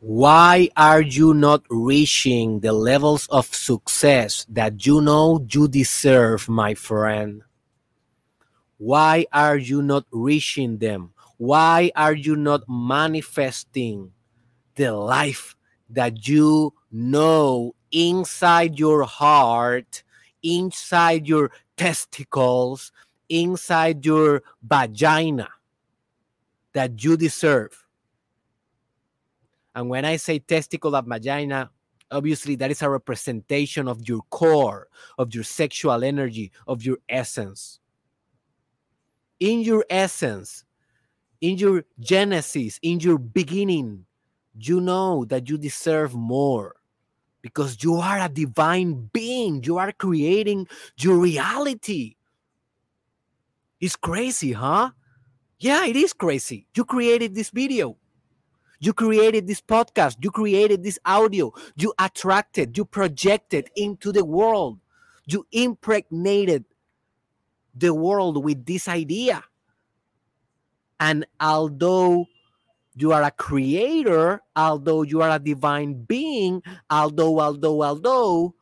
Why are you not reaching the levels of success that you know you deserve, my friend? Why are you not reaching them? Why are you not manifesting the life that you know inside your heart, inside your testicles, inside your vagina that you deserve? And when I say testicle of vagina, obviously that is a representation of your core, of your sexual energy, of your essence. In your essence, in your genesis, in your beginning, you know that you deserve more because you are a divine being. You are creating your reality. It's crazy, huh? Yeah, it is crazy. You created this video. You created this podcast. You created this audio. You attracted, you projected into the world. You impregnated the world with this idea. And although you are a creator, although you are a divine being, although, although, although,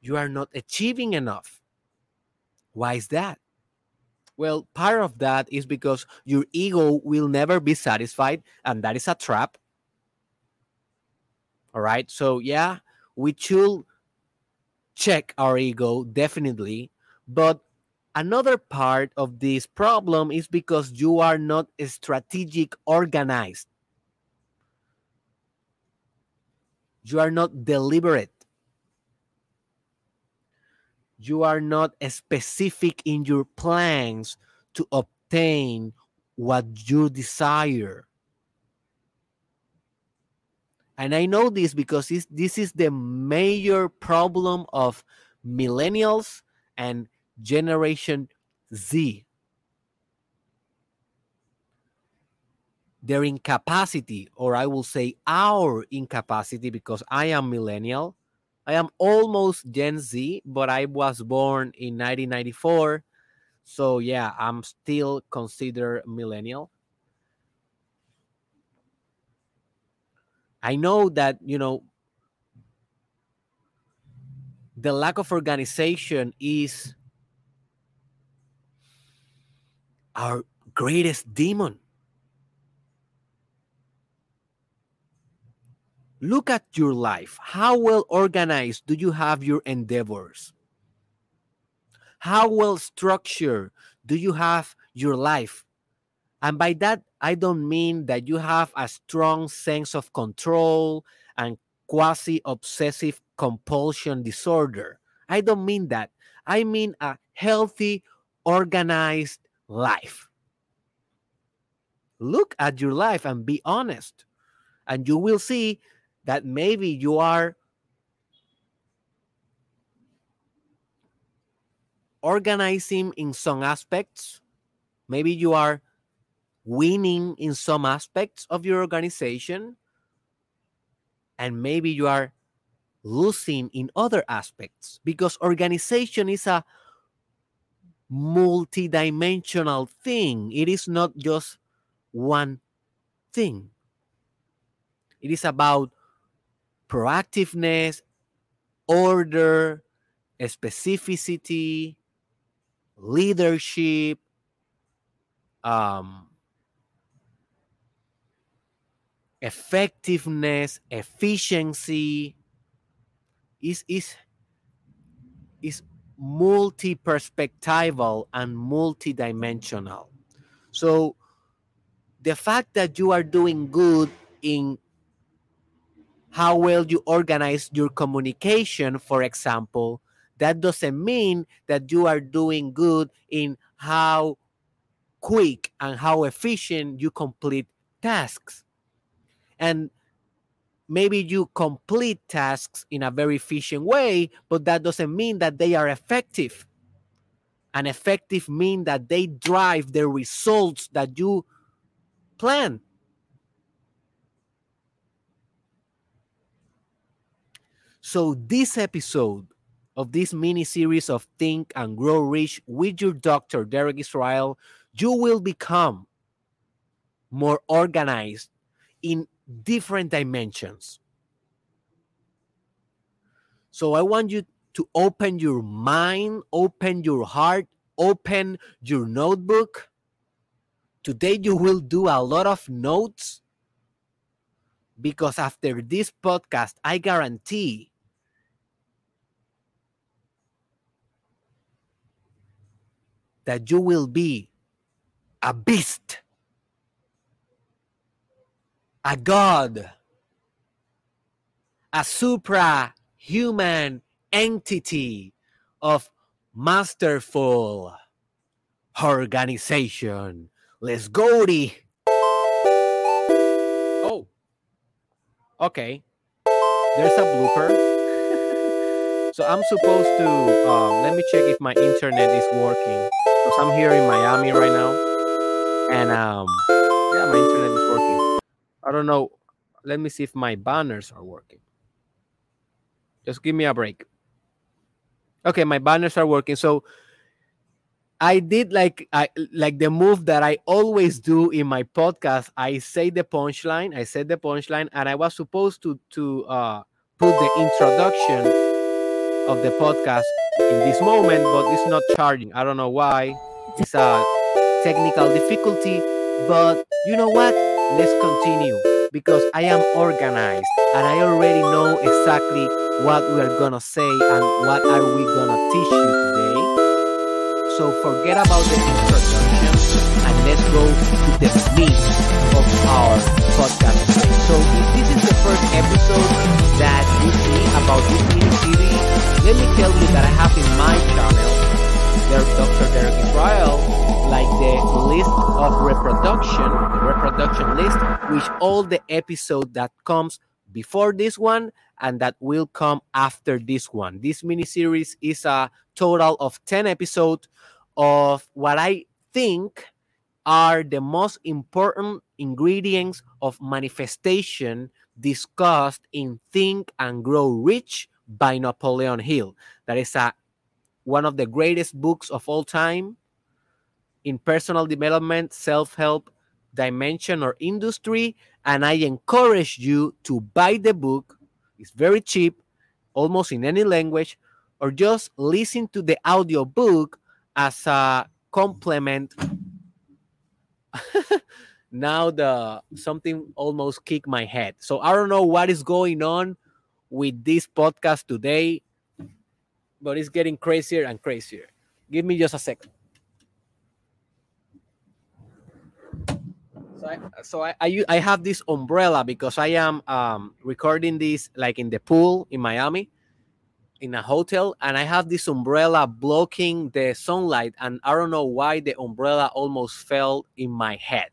you are not achieving enough. Why is that? Well, part of that is because your ego will never be satisfied, and that is a trap. All right. So, yeah, we should check our ego definitely. But another part of this problem is because you are not strategic organized, you are not deliberate you are not specific in your plans to obtain what you desire. And I know this because this is the major problem of millennials and Generation Z. Their incapacity, or I will say our incapacity, because I am millennial, I am almost Gen Z, but I was born in 1994. So yeah, I'm still considered millennial. I know that, you know, the lack of organization is our greatest demon. Look at your life. How well organized do you have your endeavors? How well structured do you have your life? And by that, I don't mean that you have a strong sense of control and quasi obsessive compulsion disorder. I don't mean that. I mean a healthy, organized life. Look at your life and be honest, and you will see that maybe you are organizing in some aspects, maybe you are winning in some aspects of your organization, and maybe you are losing in other aspects because organization is a multidimensional thing. It is not just one thing. It is about proactiveness, order, specificity, leadership, um, effectiveness, efficiency is is is multi-perspectival and multidimensional. So the fact that you are doing good in how well you organize your communication, for example, that doesn't mean that you are doing good in how quick and how efficient you complete tasks. And maybe you complete tasks in a very efficient way, but that doesn't mean that they are effective. And effective mean that they drive the results that you plan. So, this episode of this mini series of Think and Grow Rich with your doctor, Derek Israel, you will become more organized in different dimensions. So I want you to open your mind, open your heart, open your notebook. Today you will do a lot of notes because after this podcast, I guarantee that you will be a beast, a god, a supra human entity of masterful organization. Let's go. Oh, okay. There's a blooper. so I'm supposed to um, let me check if my internet is working because I'm here in Miami right now, and um, yeah, my internet is working. I don't know. Let me see if my banners are working. Just give me a break. Okay, my banners are working. So I did like I like the move that I always do in my podcast. I say the punchline, I said the punchline, and I was supposed to to uh, put the introduction of the podcast in this moment, but it's not charging. I don't know why. It's a technical difficulty, but you know what? Let's continue because I am organized and I already know exactly what we are gonna say and what are we gonna teach you today. So forget about the introduction and let's go to the meat of our podcast. So if this is the first episode that you see about this mini series, let me tell you that I have in my channel, there's Dr. Derek Israel, like the list of reproduction, the reproduction list, which all the episode that comes before this one and that will come after this one. This mini series is a total of 10 episodes of what I think are the most important ingredients of manifestation discussed in Think and Grow Rich by Napoleon Hill. That is a one of the greatest books of all time in personal development, self-help dimension or industry and I encourage you to buy the book it's very cheap, almost in any language, or just listen to the audio book as a complement. now the something almost kicked my head. So I don't know what is going on with this podcast today, but it's getting crazier and crazier. Give me just a second. So I, so I, I, I have this umbrella because I am um, recording this like in the pool in Miami, in a hotel, and I have this umbrella blocking the sunlight, and I don't know why the umbrella almost fell in my head.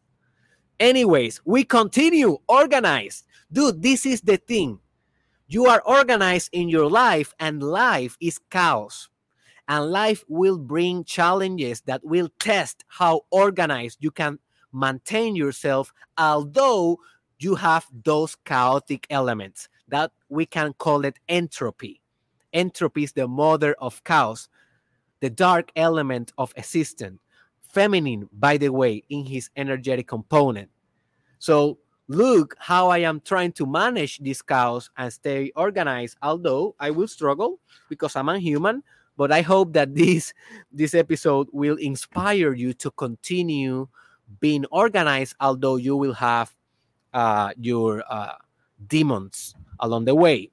Anyways, we continue organized, dude. This is the thing. You are organized in your life, and life is chaos. And life will bring challenges that will test how organized you can maintain yourself, although you have those chaotic elements that we can call it entropy. Entropy is the mother of chaos, the dark element of existence, feminine, by the way, in his energetic component. So, look how I am trying to manage this chaos and stay organized, although I will struggle because I'm a human. But I hope that this this episode will inspire you to continue being organized, although you will have uh, your uh, demons along the way.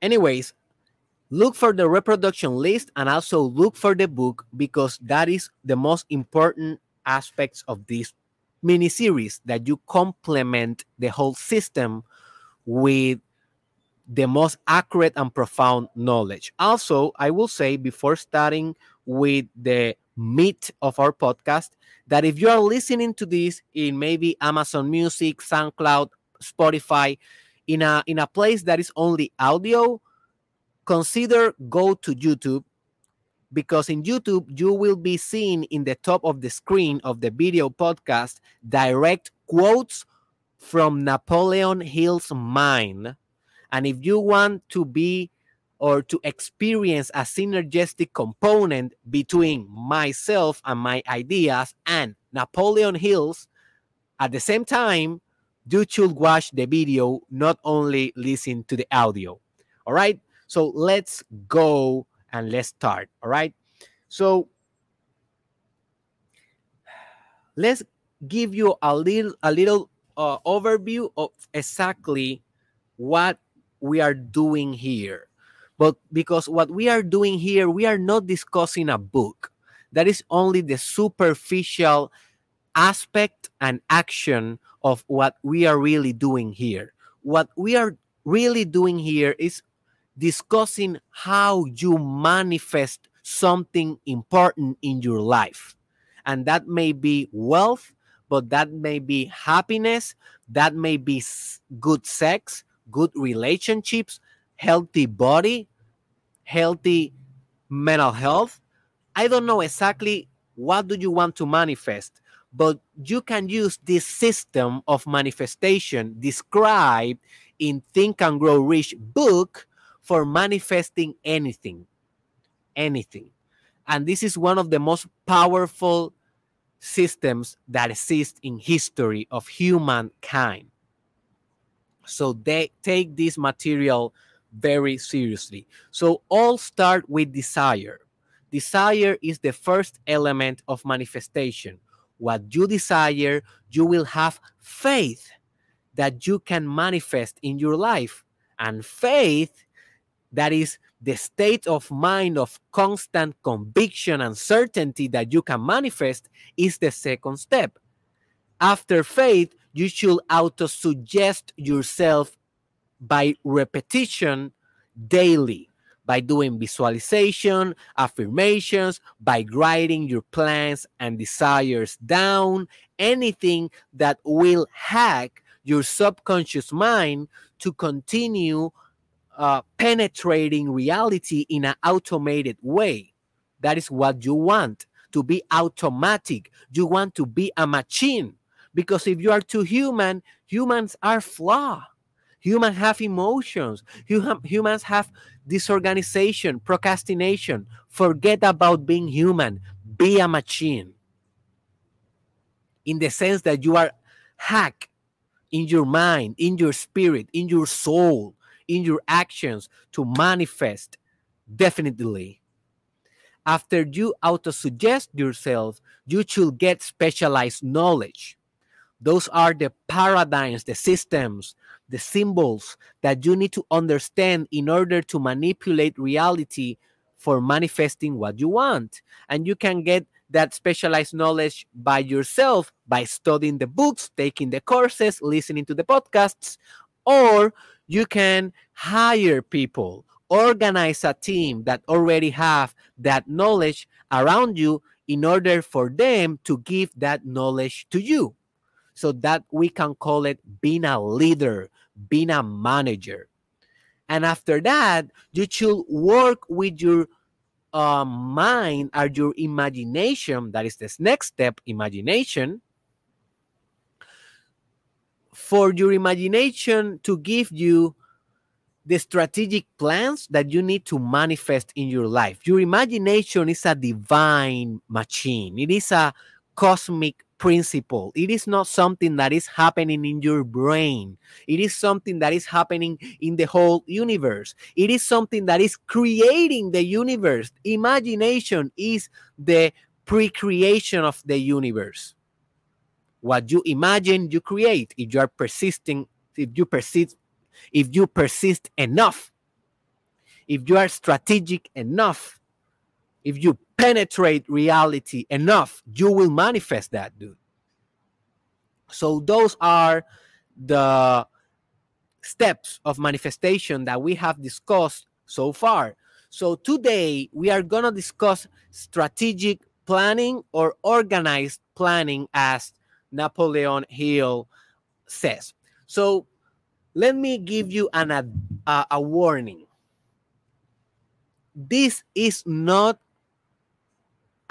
Anyways, look for the reproduction list and also look for the book because that is the most important aspects of this mini series that you complement the whole system with the most accurate and profound knowledge. Also, I will say before starting with the meat of our podcast that if you are listening to this in maybe Amazon Music, SoundCloud, Spotify, in a in a place that is only audio, consider go to YouTube because in YouTube you will be seeing in the top of the screen of the video podcast direct quotes from Napoleon Hill's mind. And if you want to be or to experience a synergistic component between myself and my ideas and Napoleon Hill's At the same time, you should watch the video, not only listen to the audio. All right. So let's go and let's start. All right. So let's give you a little a little uh, overview of exactly what we are doing here. But because what we are doing here, we are not discussing a book. That is only the superficial aspect and action of what we are really doing here. What we are really doing here is discussing how you manifest something important in your life. And that may be wealth, but that may be happiness, that may be good sex, good relationships, healthy body, healthy mental health. I don't know exactly what do you want to manifest, but you can use this system of manifestation described in Think and Grow Rich book for manifesting anything. Anything. And this is one of the most powerful systems that exist in history of humankind. So they take this material very seriously. So all start with desire. Desire is the first element of manifestation. What you desire, you will have faith that you can manifest in your life. And faith, that is the state of mind of constant conviction and certainty that you can manifest, is the second step. After faith, you should auto suggest yourself by repetition daily by doing visualization, affirmations, by writing your plans and desires down, anything that will hack your subconscious mind to continue uh, penetrating reality in an automated way. That is what you want to be automatic. You want to be a machine because if you are too human, humans are flawed. Humans have emotions. Humans have disorganization, procrastination. Forget about being human. Be a machine. In the sense that you are hacked in your mind, in your spirit, in your soul, in your actions to manifest definitely. After you auto suggest yourself, you should get specialized knowledge. Those are the paradigms, the systems, the symbols that you need to understand in order to manipulate reality for manifesting what you want. And you can get that specialized knowledge by yourself by studying the books, taking the courses, listening to the podcasts, or you can hire people, organize a team that already have that knowledge around you in order for them to give that knowledge to you so that we can call it being a leader, being a manager. And after that, you should work with your uh, mind or your imagination. That is the next step, imagination. For your imagination to give you the strategic plans that you need to manifest in your life. Your imagination is a divine machine, it is a cosmic principle. It is not something that is happening in your brain. It is something that is happening in the whole universe. It is something that is creating the universe. Imagination is the pre creation of the universe. What you imagine, you create. If you are persisting, if you persist, if you persist enough, if you are strategic enough, if you penetrate reality enough, you will manifest that, dude. So those are the steps of manifestation that we have discussed so far. So today we are going to discuss strategic planning or organized planning as Napoleon Hill says. So let me give you an uh, a warning. This is not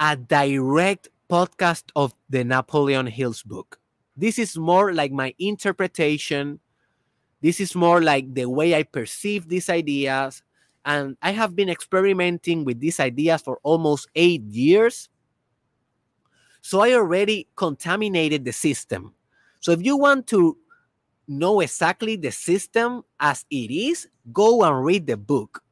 a direct podcast of the Napoleon Hill's book. This is more like my interpretation. This is more like the way I perceive these ideas. And I have been experimenting with these ideas for almost eight years. So I already contaminated the system. So if you want to know exactly the system as it is, go and read the book.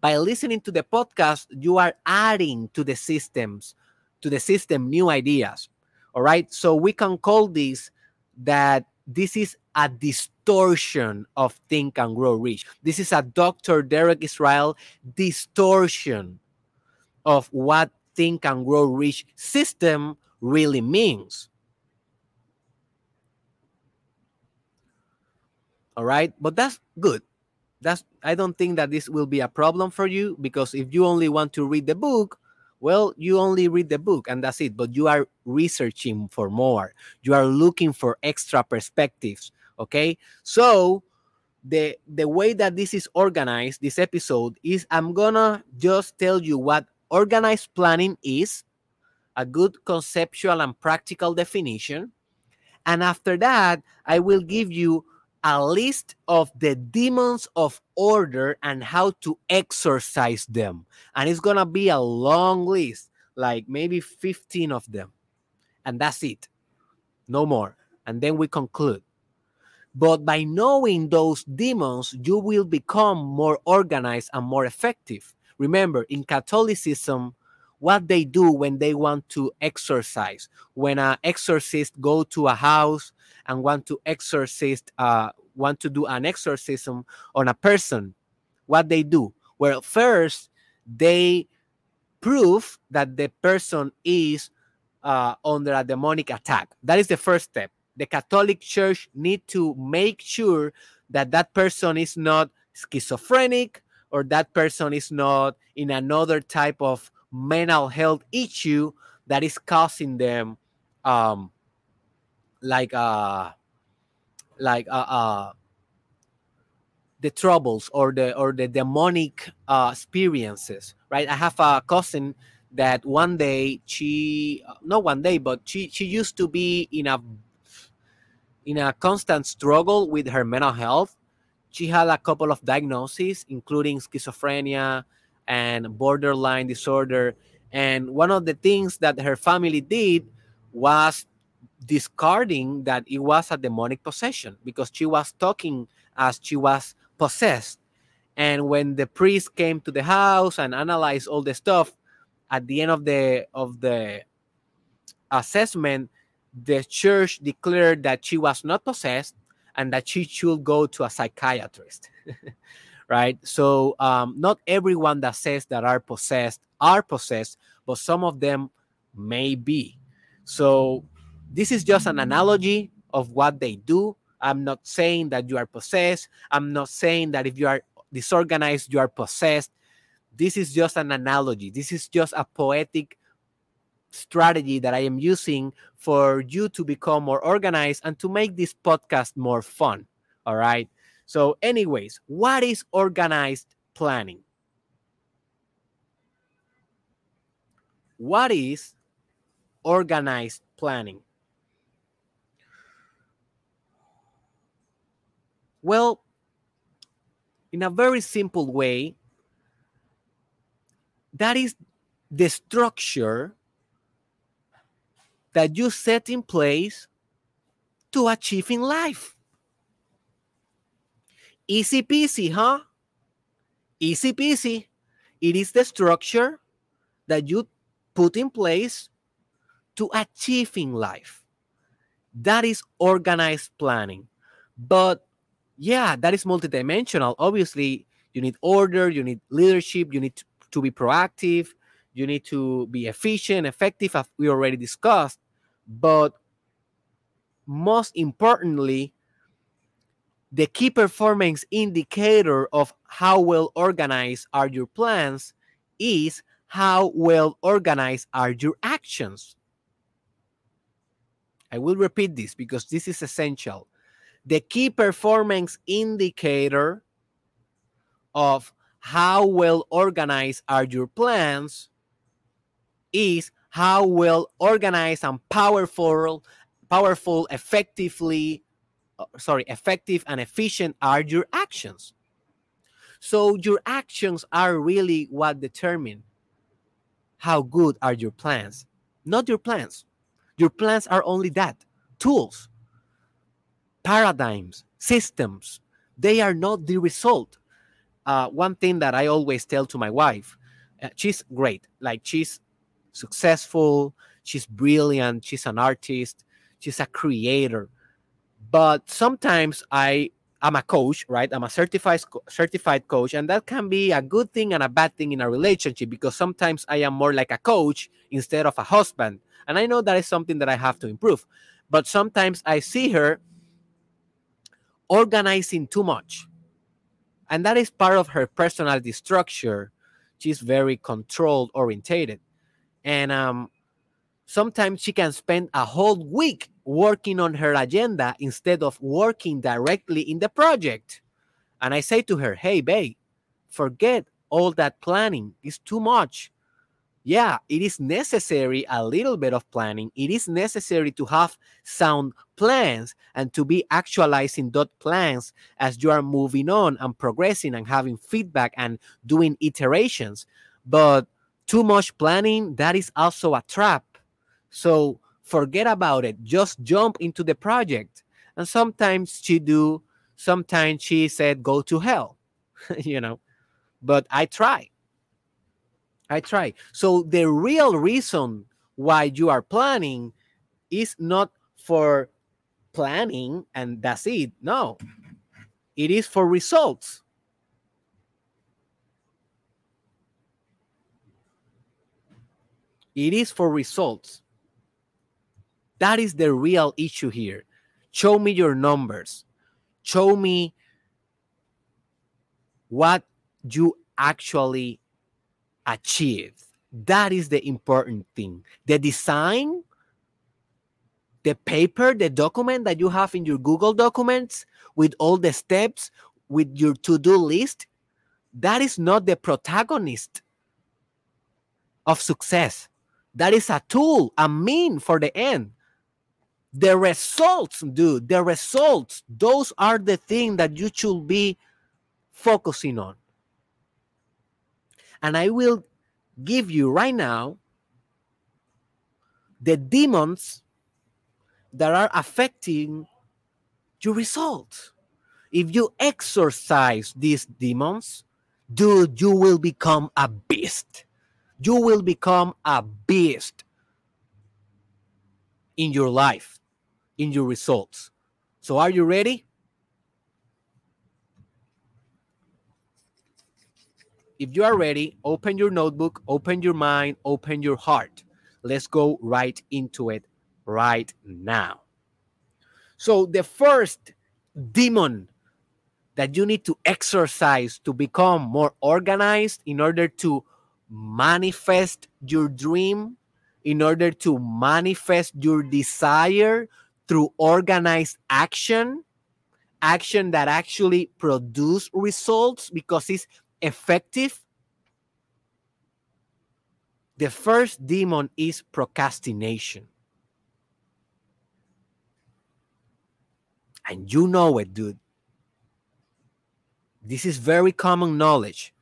By listening to the podcast, you are adding to the systems, to the system, new ideas. All right. So we can call this that this is a distortion of Think and Grow Rich. This is a Dr. Derek Israel distortion of what Think and Grow Rich system really means. All right, but that's good. That's I don't think that this will be a problem for you because if you only want to read the book, well, you only read the book and that's it. But you are researching for more. You are looking for extra perspectives. Okay, so the the way that this is organized, this episode is I'm gonna just tell you what organized planning is, a good conceptual and practical definition, and after that, I will give you a list of the demons of order and how to exorcise them. And it's going to be a long list, like maybe 15 of them. And that's it. No more. And then we conclude. But by knowing those demons, you will become more organized and more effective. Remember, in Catholicism, what they do when they want to exorcise, when an exorcist go to a house and want to exorcist uh, want to do an exorcism on a person what they do? Well first they prove that the person is uh, under a demonic attack. That is the first step. The catholic church need to make sure that that person is not schizophrenic or that person is not in another type of mental health issue that is causing them um, like uh like uh, uh the troubles or the or the demonic uh experiences right? I have a cousin that one day she not one day but she she used to be in a in a constant struggle with her mental health. She had a couple of diagnoses including schizophrenia and borderline disorder and one of the things that her family did was discarding that it was a demonic possession because she was talking as she was possessed. And when the priest came to the house and analyzed all the stuff, at the end of the of the assessment, the church declared that she was not possessed and that she should go to a psychiatrist. right? So um, not everyone that says that are possessed are possessed, but some of them may be. So this is just an analogy of what they do. I'm not saying that you are possessed. I'm not saying that if you are disorganized, you are possessed. This is just an analogy. This is just a poetic strategy that I am using for you to become more organized and to make this podcast more fun. All right. So, anyways, what is organized planning? What is organized planning? Well, in a very simple way, that is the structure that you set in place to achieve in life. Easy peasy, huh? Easy peasy. It is the structure that you put in place to achieve in life. That is organized planning. But yeah, that is multidimensional. Obviously, you need order, you need leadership, you need to, to be proactive, you need to be efficient, effective, as we already discussed. But most importantly, the key performance indicator of how well organized are your plans is how well organized are your actions. I will repeat this because this is essential the key performance indicator of how well organized are your plans is how well organized and powerful powerful effectively sorry effective and efficient are your actions so your actions are really what determine how good are your plans not your plans your plans are only that tools paradigms, systems. They are not the result. Uh, one thing that I always tell to my wife, uh, she's great. Like she's successful, she's brilliant, she's an artist, she's a creator. But sometimes I I'm a coach, right? I'm a certified certified coach, and that can be a good thing and a bad thing in a relationship because sometimes I am more like a coach instead of a husband, and I know that is something that I have to improve. But sometimes I see her organizing too much, and that is part of her personality structure. She's very controlled orientated, and um, sometimes she can spend a whole week working on her agenda instead of working directly in the project. And I say to her, hey, babe, forget all that planning. It's too much. Yeah, it is necessary a little bit of planning. It is necessary to have sound plans and to be actualizing those plans as you are moving on and progressing and having feedback and doing iterations. But too much planning, that is also a trap. So forget about it. Just jump into the project. And sometimes she do sometimes she said go to hell you know. But i try. I try. So the real reason why you are planning is not for planning and that's it. No. It is for results. It is for results that is the real issue here. Show me your numbers. Show me what you actually achieved. That is the important thing. The design, the paper, the document that you have in your Google documents with all the steps, with your to do list, that is not the protagonist of success. That is a tool, a mean for the end the results, dude, the results, those are the thing that you should be focusing on. And I will give you right now the demons that are affecting your results. If you exorcise these demons, dude, you will become a beast. You will become a beast in your life in your results. So, are you ready? If you are ready, open your notebook, open your mind, open your heart. Let's go right into it right now. So, the first demon that you need to exercise to become more organized in order to manifest your dream, in order to manifest your desire through organized action, action that actually produce results because it's effective. The first demon is procrastination. And you know it, dude. This is very common knowledge.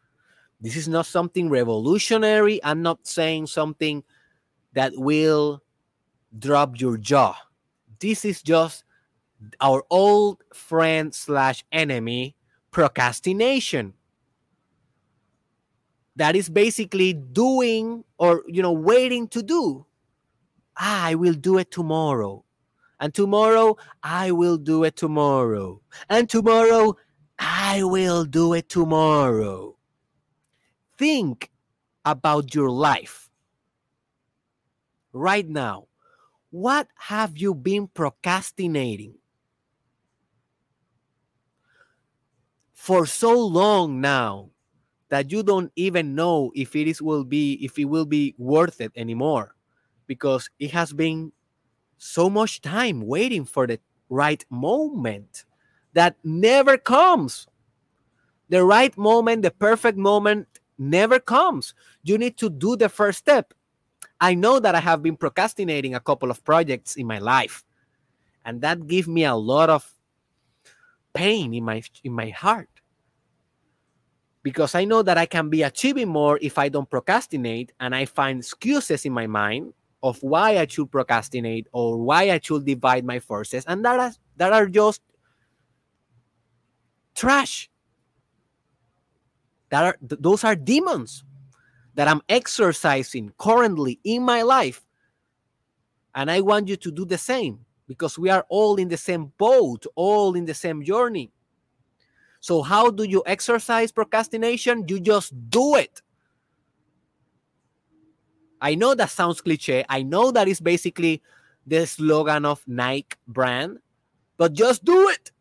This is not something revolutionary. I'm not saying something that will drop your jaw this is just our old friend slash enemy procrastination. That is basically doing or you know waiting to do. Ah, i will do it tomorrow. And tomorrow i will do it tomorrow. And tomorrow i will do it tomorrow. Think about your life right now what have you been procrastinating? For so long now that you don't even know if it is will be if it will be worth it anymore because it has been so much time waiting for the right moment that never comes. The right moment, the perfect moment never comes. You need to do the first step. I know that I have been procrastinating a couple of projects in my life, and that gives me a lot of pain in my in my heart because I know that I can be achieving more if I don't procrastinate and I find excuses in my mind of why I should procrastinate or why I should divide my forces and that that are just trash. That are th- those are demons that I'm exercising currently in my life. And I want you to do the same because we are all in the same boat, all in the same journey. So, how do you exercise procrastination? You just do it. I know that sounds cliche. I know that is basically the slogan of Nike brand, but just do it.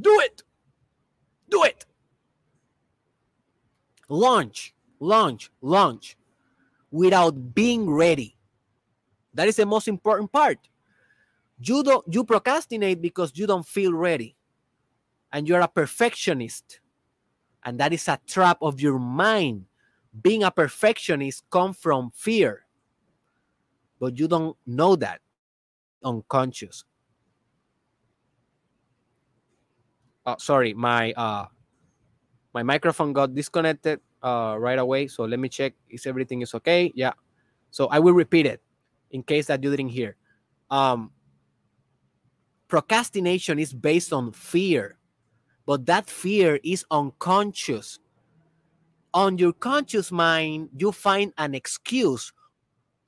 Do it. Do it. Launch, launch, launch without being ready. That is the most important part. You don't you procrastinate because you don't feel ready. And you're a perfectionist. And that is a trap of your mind. Being a perfectionist comes from fear. But you don't know that unconscious. Oh, sorry, my uh my microphone got disconnected uh right away. So let me check if everything is okay. Yeah. So I will repeat it in case that you didn't hear. Um procrastination is based on fear, but that fear is unconscious. On your conscious mind, you find an excuse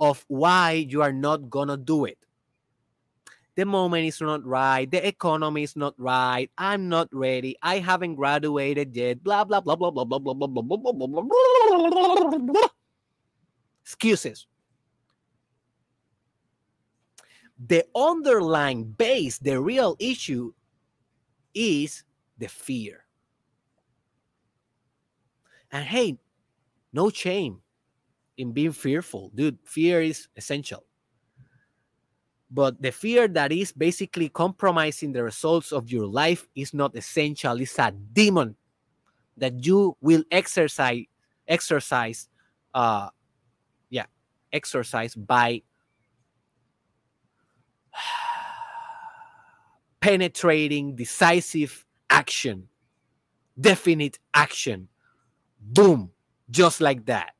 of why you are not gonna do it the moment is not right, the economy is not right, I'm not ready, I haven't graduated yet, blah blah blah blah blah blah blah blah blah blah blah blah blah blah excuses. The underlying base, the real issue is the fear. And hey, no shame in being fearful. Dude, fear is essential but the fear that is basically compromising the results of your life is not essential. It's a demon that you will exercise exercise uh yeah exercise by penetrating decisive action definite action. Boom just like that.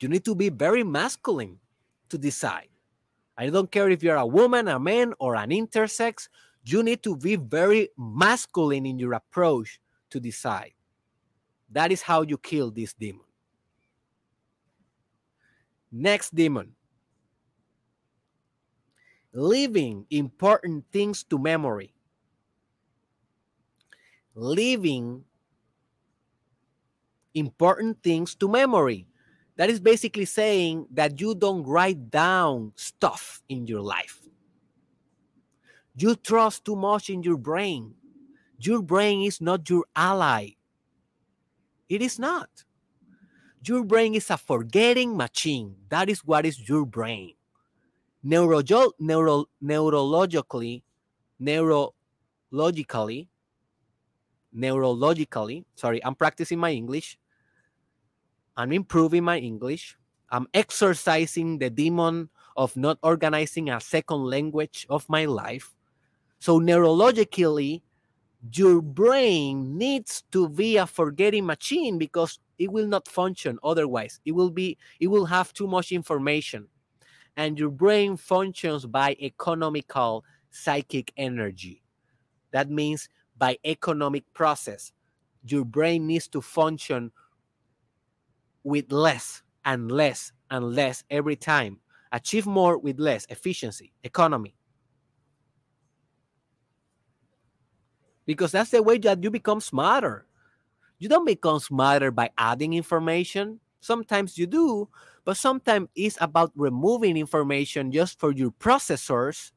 You need to be very masculine to decide. I don't care if you're a woman, a man, or an intersex, you need to be very masculine in your approach to decide. That is how you kill this demon. Next demon leaving important things to memory. Leaving important things to memory. That is basically saying that you don't write down stuff in your life. You trust too much in your brain. Your brain is not your ally. It is not. Your brain is a forgetting machine. That is what is your brain. Neuro, neuro, neurologically, neurologically, neurologically, sorry, I'm practicing my English. I'm improving my English. I'm exercising the demon of not organizing a second language of my life. So, neurologically, your brain needs to be a forgetting machine because it will not function otherwise. It will be, it will have too much information. And your brain functions by economical psychic energy. That means by economic process. Your brain needs to function with less and less and less every time. Achieve more with less efficiency, economy. Because that's the way that you become smarter. You don't become smarter by adding information. Sometimes you do, but sometimes it's about removing information just for your processors,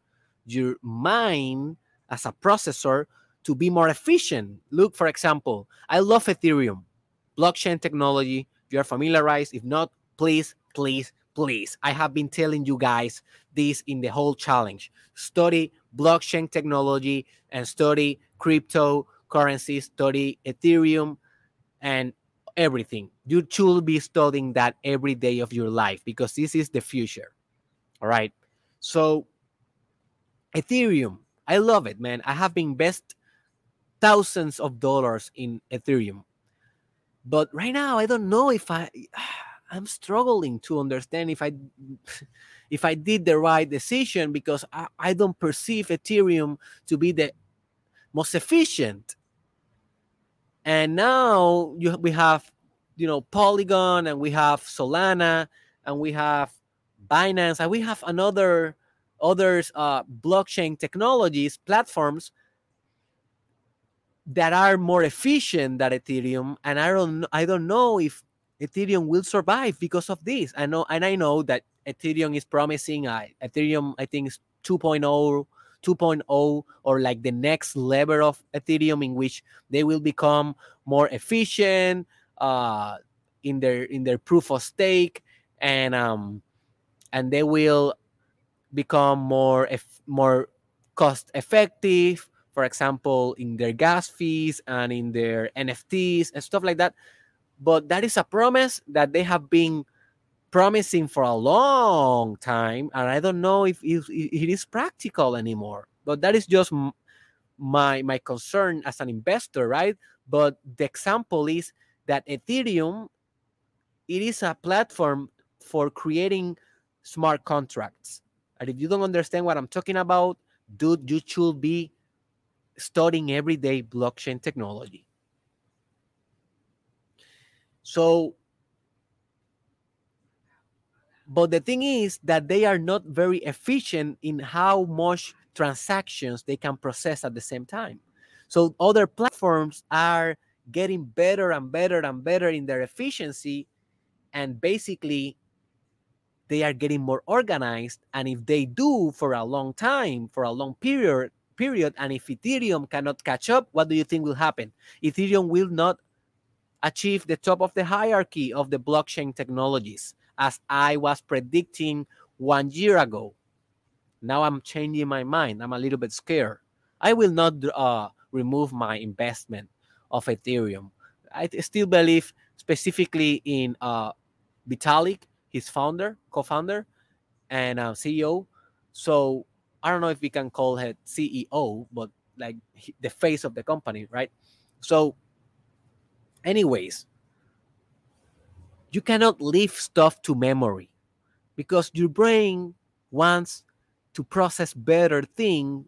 your mind as a processor to be more efficient. Look, for example, I love Ethereum, blockchain technology, you're familiarized. If not, please, please, please. I have been telling you guys this in the whole challenge. Study blockchain technology and study cryptocurrency, study Ethereum and everything. You should be studying that every day of your life because this is the future. All right. So, Ethereum, I love it, man. I have been best thousands of dollars in Ethereum but right now, I don't know if I, I'm struggling to understand if I, if I did the right decision because I, I don't perceive Ethereum to be the most efficient. And now you, we have, you know, Polygon and we have Solana and we have Binance and we have another others uh, blockchain technologies platforms that are more efficient than Ethereum. And I don't I don't know if Ethereum will survive because of this. I know and I know that Ethereum is promising uh, Ethereum I think is 2.0 2.0 or like the next level of Ethereum in which they will become more efficient uh, in their in their proof of stake and um and they will become more more cost effective for example in their gas fees and in their nfts and stuff like that. But that is a promise that they have been promising for a long time and i don't know if, if it is practical anymore. But that is just my my concern as an investor right? But the example is that ethereum it is a platform for creating smart contracts. And if you don't understand what i'm talking about dude you should be studying everyday blockchain technology so but the thing is that they are not very efficient in how much transactions they can process at the same time. So other platforms are getting better and better and better in their efficiency. And basically, they are getting more organized. And if they do for a long time, for a long period, period, and if Ethereum cannot catch up, what do you think will happen? Ethereum will not achieve the top of the hierarchy of the blockchain technologies as I was predicting one year ago. Now I'm changing my mind. I'm a little bit scared. I will not uh, remove my investment of Ethereum. I still believe specifically in uh, Vitalik, his founder, co-founder, and uh, CEO. So I don't know if we can call it CEO, but like the face of the company, right? So, anyways, you cannot leave stuff to memory because your brain wants to process better things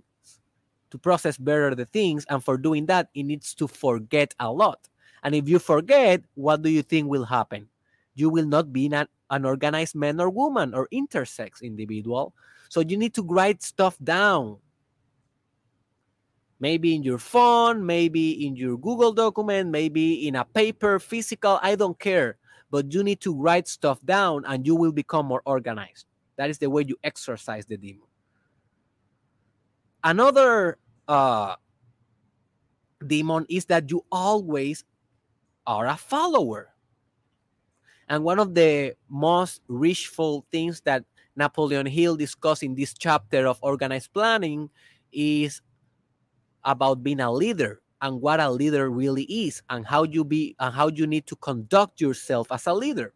to process better the things and for doing that it needs to forget a lot. And if you forget what do you think will happen? You will not be an, an organized man or woman or intersex individual so you need to write stuff down maybe in your phone maybe in your google document maybe in a paper physical i don't care but you need to write stuff down and you will become more organized. That is the way you exercise the demon. Another uh, demon is that you always are a follower. And one of the most wishful things that Napoleon Hill discussed in this chapter of organized planning is about being a leader and what a leader really is and how you be and how you need to conduct yourself as a leader.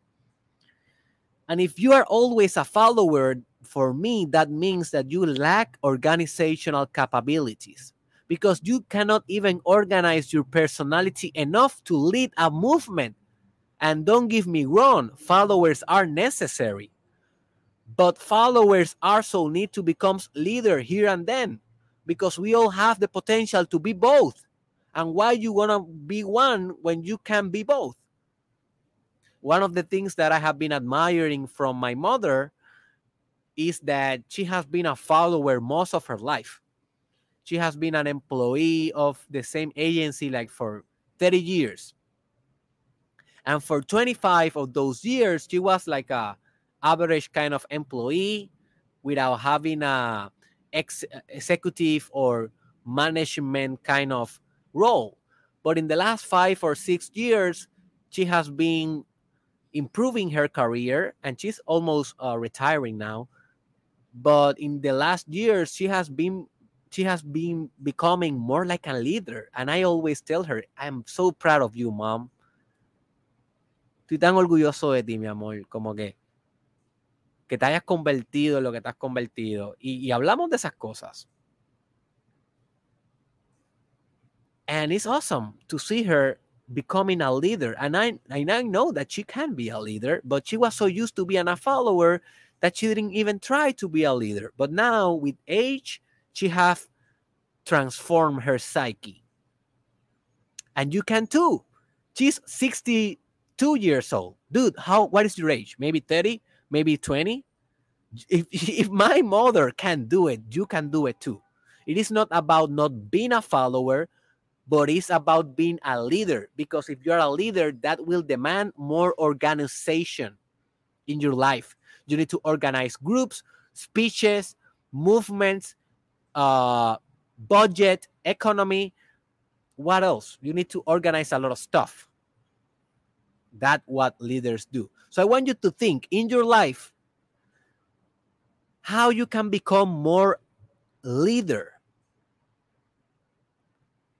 And if you are always a follower, for me, that means that you lack organizational capabilities because you cannot even organize your personality enough to lead a movement. And don't give me wrong, followers are necessary. But followers also need to become leader here and then because we all have the potential to be both. And why you want to be one when you can be both? One of the things that i have been admiring from my mother is that she has been a follower most of her life. She has been an employee of the same agency like for 30 years. And for 25 of those years she was like a average kind of employee without having a ex- executive or management kind of role. But in the last five or six years, she has been improving her career and she's almost uh, retiring now. But in the last years, she has been she has been becoming more like a leader. And I always tell her, I'm so proud of you, mom. Estoy tan orgulloso de ti, mi amor, como que que te hayas convertido en lo que te has convertido. Y, y hablamos de esas cosas. and it's awesome to see her becoming a leader and I, I know that she can be a leader but she was so used to being a follower that she didn't even try to be a leader. But now with age, she have transformed her psyche. And you can too. She's 62 years old. Dude, how what is your age? Maybe 30, maybe 20? If if my mother can do it, you can do it too. It is not about not being a follower, but it's about being a leader. Because if you're a leader, that will demand more organization in your life. You need to organize groups, speeches, movements, uh, budget, economy. What else? You need to organize a lot of stuff. That's what leaders do. So I want you to think in your life how you can become more leader.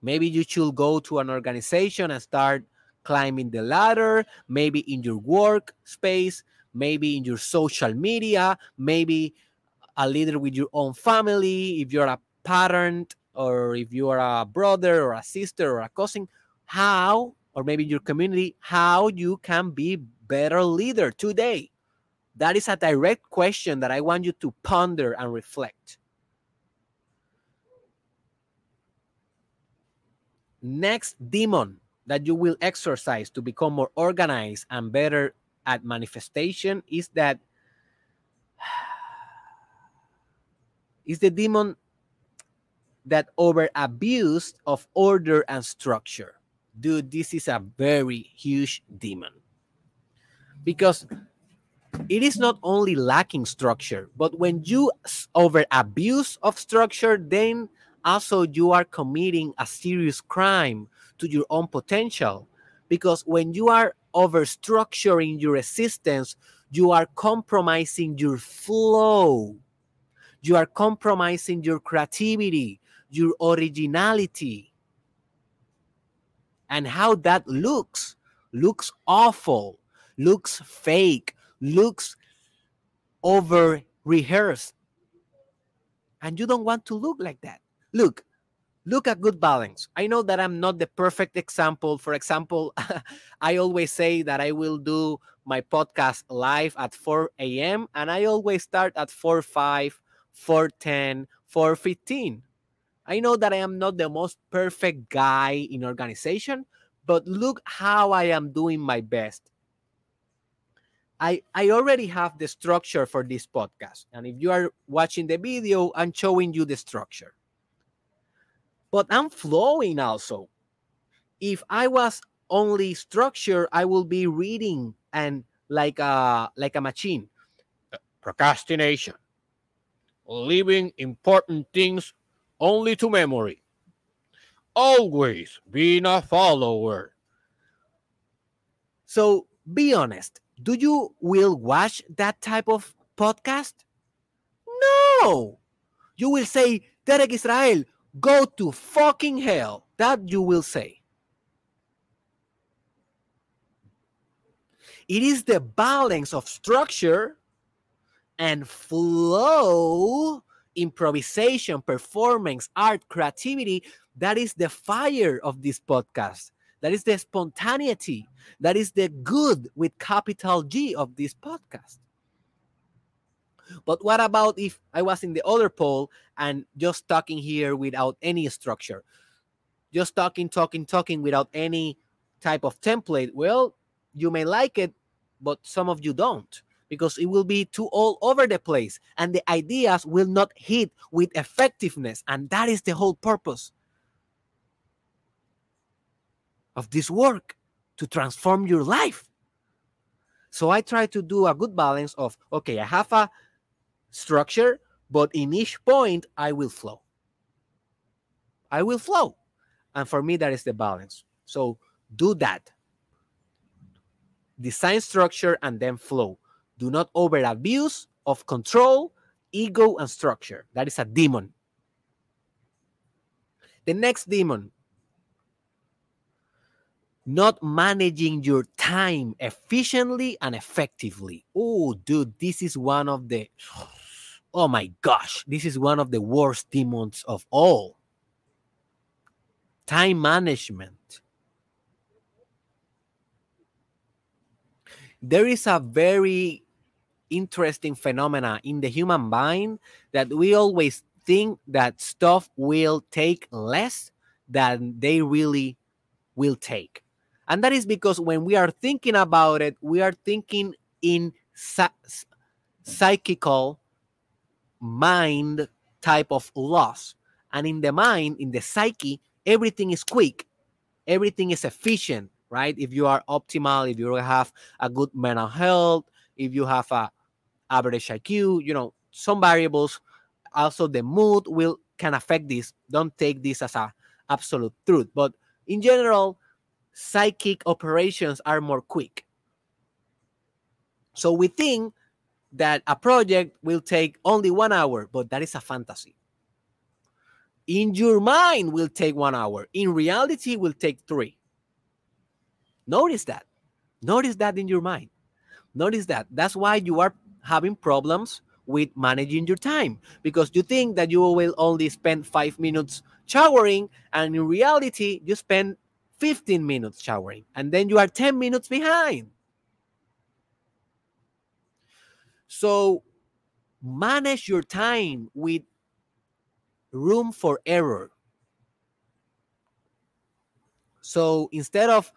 Maybe you should go to an organization and start climbing the ladder, maybe in your work space, maybe in your social media, maybe a leader with your own family, if you're a parent or if you are a brother or a sister or a cousin, how, or maybe your community, how you can be better leader today. That is a direct question that I want you to ponder and reflect. Next demon that you will exercise to become more organized and better at manifestation is that is the demon that over abused of order and structure. Dude, this is a very huge demon. Because it is not only lacking structure, but when you over abuse of structure, then also you are committing a serious crime to your own potential. Because when you are over structuring your existence, you are compromising your flow. You are compromising your creativity, your originality. And how that looks looks awful, looks fake, looks over rehearsed. And you don't want to look like that. Look, look at good balance. I know that I'm not the perfect example. For example, I always say that I will do my podcast live at 4 a.m. and I always start at 4 5, 4 10, 4 15. I know that I am not the most perfect guy in organization, but look how I am doing my best. I, I already have the structure for this podcast. And if you are watching the video, I'm showing you the structure but I'm flowing also. If I was only structure, I will be reading and like a like a machine. Procrastination. Leaving important things only to memory. Always being a follower. So be honest. Do you will watch that type of podcast? No. You will say, Derek Israel, Go to fucking hell. That you will say. It is the balance of structure and flow, improvisation, performance, art, creativity. That is the fire of this podcast. That is the spontaneity. That is the good with capital G of this podcast. But what about if I was in the other pole and just talking here without any structure? Just talking, talking, talking without any type of template. Well, you may like it, but some of you don't because it will be too all over the place and the ideas will not hit with effectiveness. And that is the whole purpose of this work to transform your life. So I try to do a good balance of okay, I have a structure, but in each point, I will flow. I will flow. And for me, that is the balance. So do that. Design structure and then flow. Do not over abuse of control, ego, and structure. That is a demon. The next demon not managing your time efficiently and effectively. Oh, dude, this is one of the oh my gosh, this is one of the worst demons of all. Time management. There is a very interesting phenomena in the human mind that we always think that stuff will take less than they really will take. And that is because when we are thinking about it, we are thinking in psychical mind type of loss. And in the mind, in the psyche, everything is quick, everything is efficient, right? If you are optimal, if you have a good mental health, if you have a average IQ, you know, some variables. Also, the mood will can affect this. Don't take this as a absolute truth, but in general, psychic operations are more quick. So we think that a project will take only one hour, but that is a fantasy. In your mind will take one hour. In reality, will take three. Notice that. Notice that in your mind. Notice that. That's why you are having problems with managing your time because you think that you will only spend five minutes showering, and in reality, you spend 15 minutes showering, and then you are 10 minutes behind. So manage your time with room for error. So instead of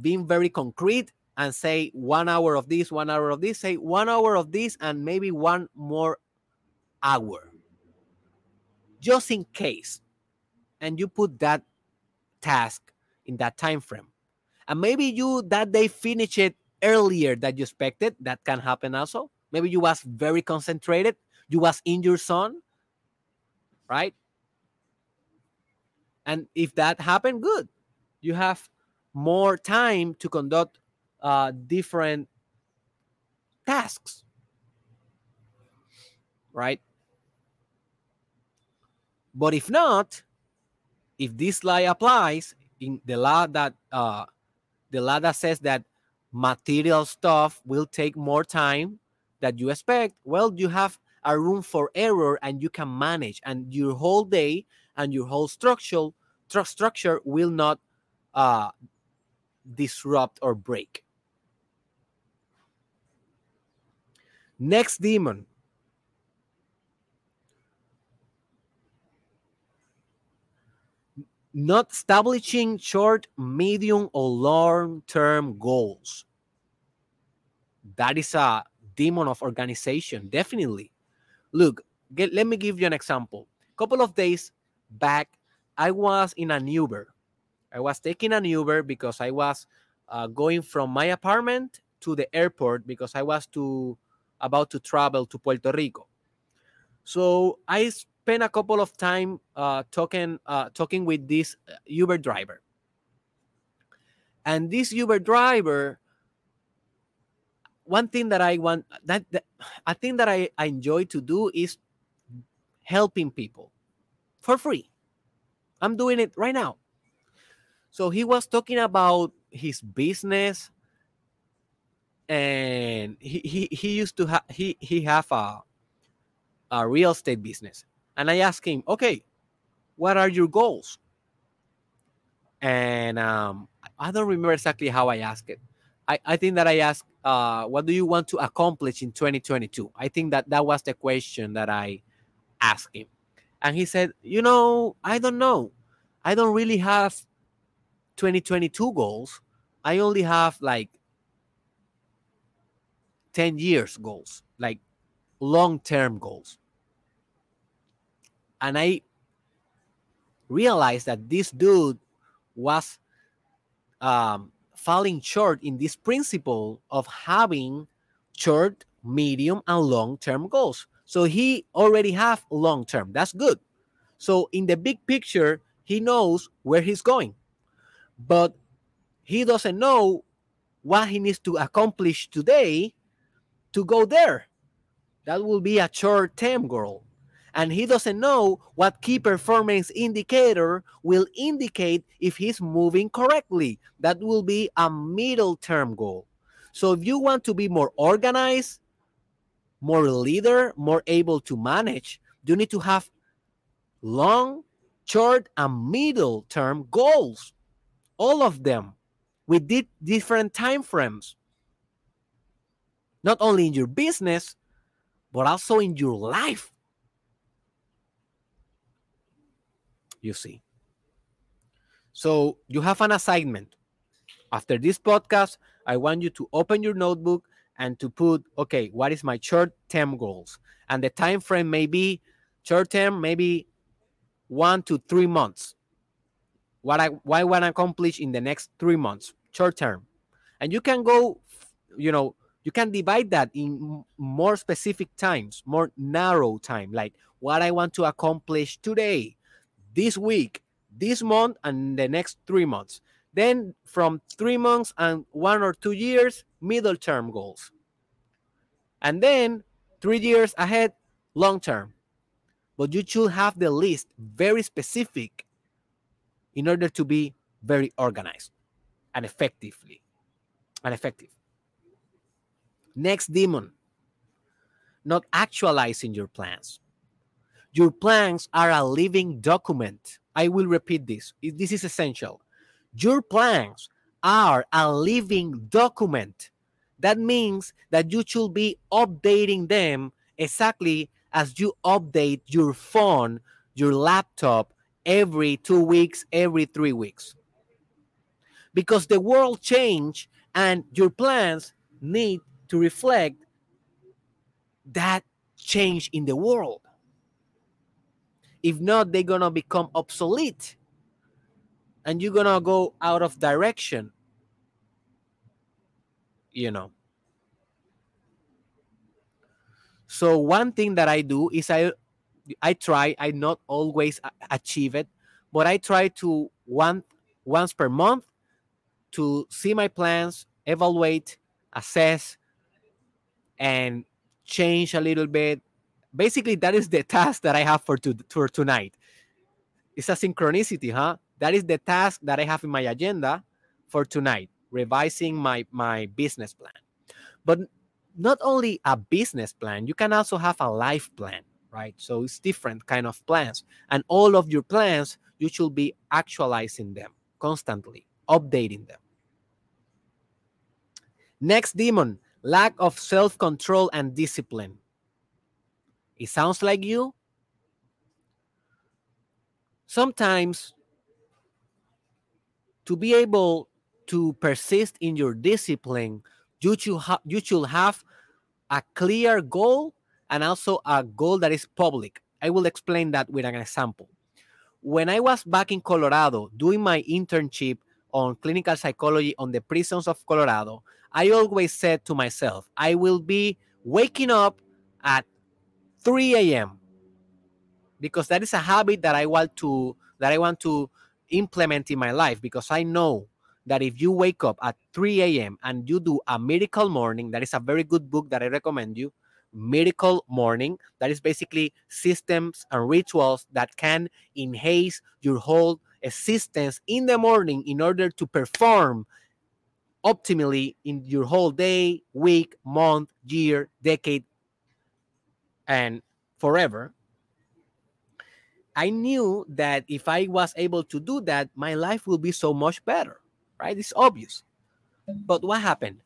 being very concrete and say one hour of this, one hour of this, say one hour of this, and maybe one more hour, just in case. And you put that task in that time frame. And maybe you that day finish it earlier than you expected. That can happen also. Maybe you was very concentrated. You was in your zone, right? And if that happened, good. You have more time to conduct uh, different tasks, right? But if not, if this law applies in the law that uh, the law that says that material stuff will take more time that you expect, well, you have a room for error and you can manage, and your whole day and your whole structure structure will not uh, disrupt or break. Next demon. Not establishing short, medium, or long term goals. That is a demon of organization, definitely. Look, get, let me give you an example. A couple of days back, I was in an Uber I was taking an Uber because I was uh, going from my apartment to the airport because I was to about to travel to Puerto Rico. So I spent a couple of time uh, talking uh, talking with this uh, Uber driver, and this Uber driver. One thing that I want that, that I think that I, I enjoy to do is helping people for free. I'm doing it right now. So he was talking about his business and he, he, he used to have he he have a a real estate business. And I asked him, okay, what are your goals? And um, I don't remember exactly how I asked it. I, I think that I asked, uh, what do you want to accomplish in 2022? I think that that was the question that I asked him. And he said, you know, I don't know. I don't really have 2022 goals, I only have like 10 years goals, like long term goals. And I realized that this dude was um, falling short in this principle of having short, medium, and long term goals. So he already have long term. That's good. So in the big picture, he knows where he's going but he doesn't know what he needs to accomplish today to go there. That will be a short term goal. And he doesn't know what key performance indicator will indicate if he's moving correctly. That will be a middle term goal. So if you want to be more organized, more leader, more able to manage, you need to have long, short, and middle term goals all of them with di- different time frames not only in your business, but also in your life. You see. So you have an assignment. After this podcast, I want you to open your notebook and to put, okay, what is my short-term goals? And the time frame may be short-term, maybe one to three months. What I why want to accomplish in the next three months, short term. And you can go, you know, you can divide that in more specific times, more narrow time, like what I want to accomplish today, this week, this month, and the next three months. Then from three months and one or two years, middle term goals. And then three years ahead, long term. But you should have the list very specific in order to be very organized and effectively and effective. Next demon, not actualizing your plans. Your plans are a living document. I will repeat this. This is essential. Your plans are a living document. That means that you should be updating them exactly as you update your phone, your laptop every two weeks, every three weeks. Because the world changed and your plans need to reflect that change in the world. If not, they're going to become obsolete and you're going to go out of direction. You know. So, one thing that I do is I I try, I not always achieve it, but I try to one once per month to see my plans, evaluate, assess, and change a little bit. Basically, that is the task that I have for, to, for tonight. It's a synchronicity, huh? That is the task that I have in my agenda for tonight, revising my, my business plan. But not only a business plan, you can also have a life plan right? So it's different kind of plans. And all of your plans, you should be actualizing them constantly, updating them. Next demon, lack of self-control and discipline. It sounds like you. Sometimes to be able to persist in your discipline, you should, ha- you should have a clear goal and also a goal that is public. I will explain that with an example. When I was back in Colorado doing my internship on clinical psychology on the prisons of Colorado, I always said to myself, I will be waking up at 3 a.m. because that is a habit that I want to that I want to implement in my life because I know that if you wake up at 3 a.m. and you do a miracle morning, that is a very good book that I recommend you. Miracle Morning. That is basically systems and rituals that can enhance your whole existence in the morning in order to perform optimally in your whole day, week, month, year, decade, and forever. I knew that if I was able to do that, my life will be so much better, right? It's obvious. But what happened?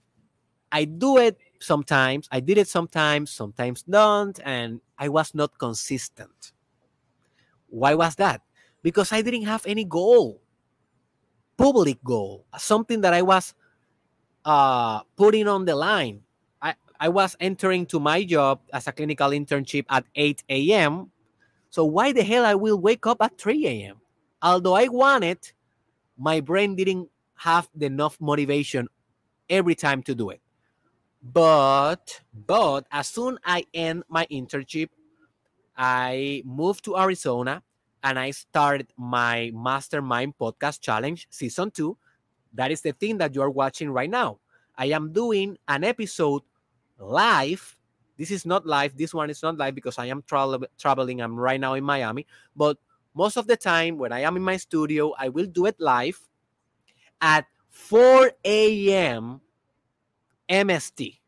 I do it sometimes. I did it sometimes, sometimes don't, and I was not consistent. Why was that? Because I didn't have any goal, public goal, something that I was uh, putting on the line. I, I was entering to my job as a clinical internship at 8 a.m. So why the hell I will wake up at 3 a.m. Although I want it, my brain didn't have enough motivation every time to do it. But but as soon I end my internship, I moved to Arizona and I started my mastermind podcast challenge season two. That is the thing that you are watching right now. I am doing an episode live. This is not live. This one is not live because I am tra- traveling. I'm right now in Miami. But most of the time, when I am in my studio, I will do it live at 4 a.m. MST.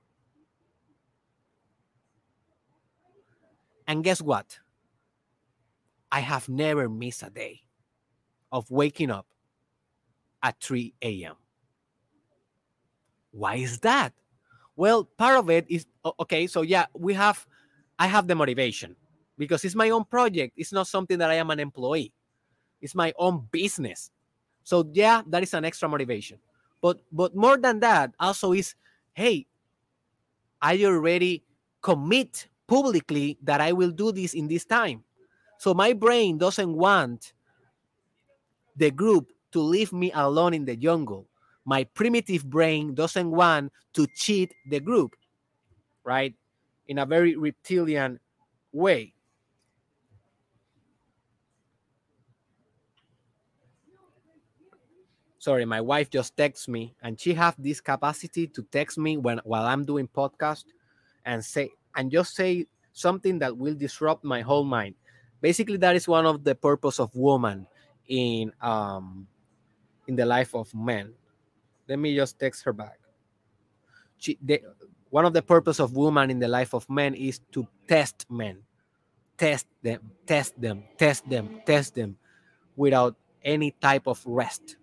And guess what? I have never missed a day of waking up at 3 a.m. Why is that? Well, part of it is okay. So yeah, we have, I have the motivation because it's my own project. It's not something that I am an employee. It's my own business. So yeah, that is an extra motivation. But but more than that, also is, hey, I already commit publicly that I will do this in this time. So my brain doesn't want the group to leave me alone in the jungle. My primitive brain doesn't want to cheat the group, right? In a very reptilian way. Sorry, my wife just texts me and she have this capacity to text me when while I'm doing podcast and say and just say something that will disrupt my whole mind. Basically, that is one of the purpose of woman in um in the life of men. Let me just text her back. She, the, one of the purpose of woman in the life of men is to test men, test them, test them, test them, test them, without any type of rest.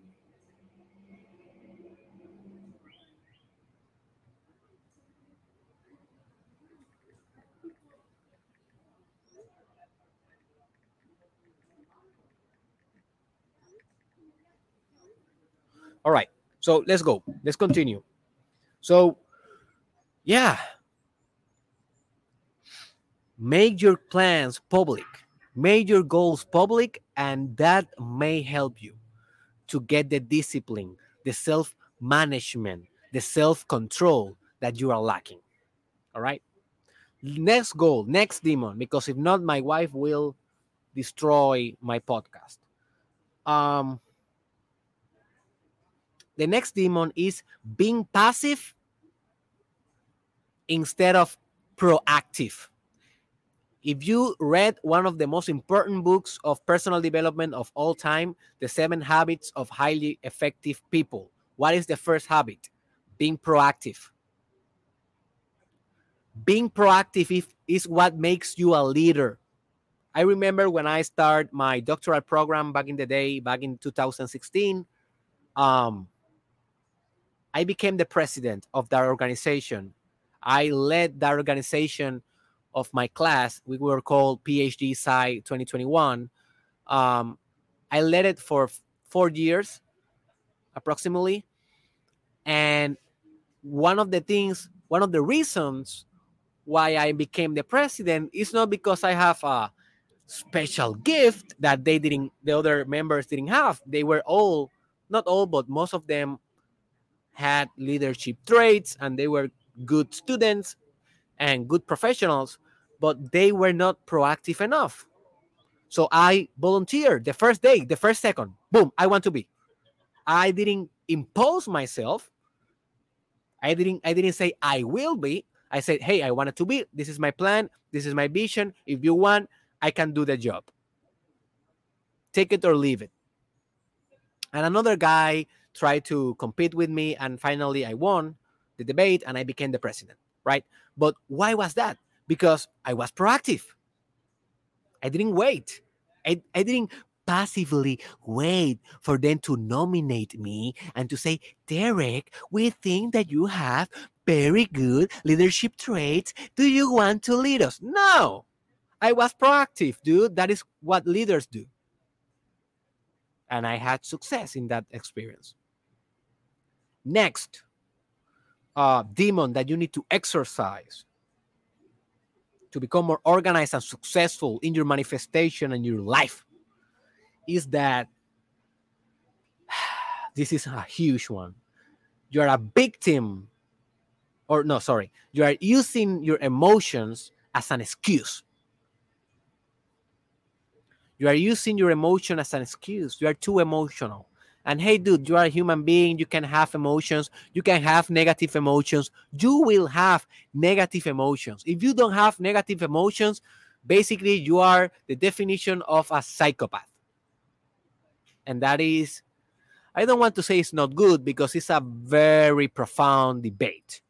All right. So let's go. Let's continue. So, yeah. Make your plans public, make your goals public, and that may help you to get the discipline, the self management, the self control that you are lacking. All right. Next goal, next demon, because if not, my wife will destroy my podcast. Um, the next demon is being passive instead of proactive. If you read one of the most important books of personal development of all time, The Seven Habits of Highly Effective People, what is the first habit? Being proactive. Being proactive is what makes you a leader. I remember when I started my doctoral program back in the day, back in 2016, um, I became the president of that organization. I led that organization of my class. We were called PhD Sci 2021. Um, I led it for four years, approximately. And one of the things, one of the reasons why I became the president is not because I have a special gift that they didn't, the other members didn't have. They were all, not all, but most of them had leadership traits and they were good students and good professionals, but they were not proactive enough. So I volunteered the first day, the first second, boom, I want to be. I didn't impose myself. I didn't I didn't say I will be. I said, "Hey, I wanted to be. This is my plan. This is my vision. If you want, I can do the job. Take it or leave it." And another guy tried to compete with me, and finally I won the debate and I became the president, right? But why was that? Because I was proactive. I didn't wait. I, I didn't passively wait for them to nominate me and to say, Derek, we think that you have very good leadership traits. Do you want to lead us? No, I was proactive, dude. That is what leaders do. And I had success in that experience. Next, uh, demon that you need to exercise to become more organized and successful in your manifestation and your life is that this is a huge one. You are a victim, or no, sorry, you are using your emotions as an excuse. You are using your emotion as an excuse. You are too emotional. And hey, dude, you are a human being. You can have emotions. You can have negative emotions. You will have negative emotions. If you don't have negative emotions, basically, you are the definition of a psychopath. And that is, I don't want to say it's not good because it's a very profound debate.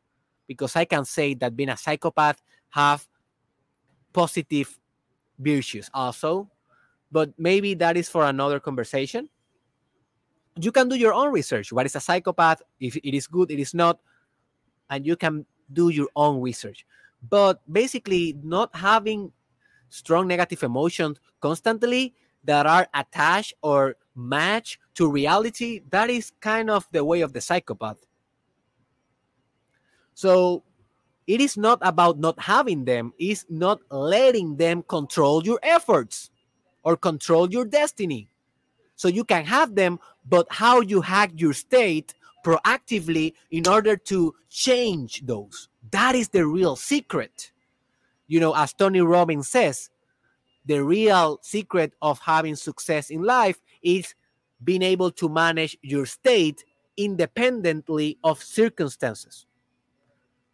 Because I can say that being a psychopath have positive virtues also, but maybe that is for another conversation you can do your own research. What is a psychopath? If it is good, it is not. And you can do your own research. But basically, not having strong negative emotions constantly that are attached or match to reality, that is kind of the way of the psychopath. So it is not about not having them, it's not letting them control your efforts or control your destiny. So you can have them, but how you hack your state proactively in order to change those. That is the real secret. You know, as Tony Robbins says, the real secret of having success in life is being able to manage your state independently of circumstances.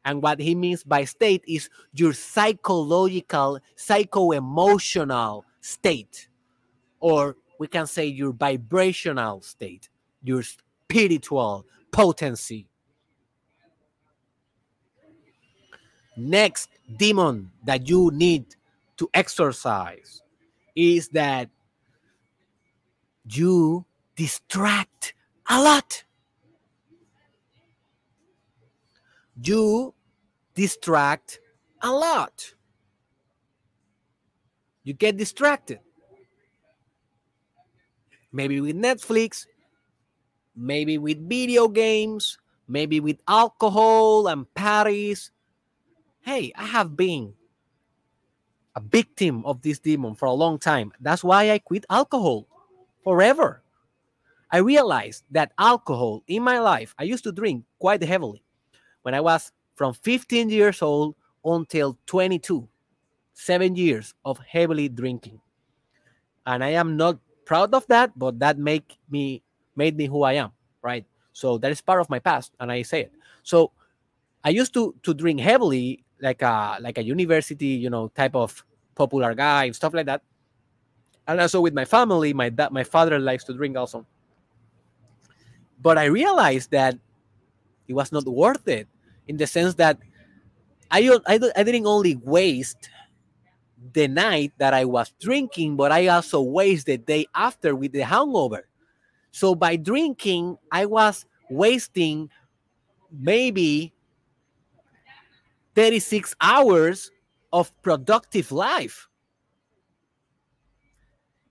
And what he means by state is your psychological, psycho emotional state, or we can say your vibrational state, your spiritual potency. Next demon that you need to exercise is that you distract a lot. You distract a lot. You get distracted. Maybe with Netflix, maybe with video games, maybe with alcohol and parties. Hey, I have been a victim of this demon for a long time. That's why I quit alcohol forever. I realized that alcohol in my life, I used to drink quite heavily when I was from 15 years old until 22, seven years of heavily drinking. And I am not proud of that, but that make me made me who I am, right? So that is part of my past, and I say it. So I used to to drink heavily, like a like a university, you know, type of popular guy and stuff like that. And also with my family, my dad, my father likes to drink also. But I realized that it was not worth it in the sense that I, I, I didn't only waste the night that I was drinking, but I also waste the day after with the hangover. So by drinking, I was wasting maybe 36 hours of productive life.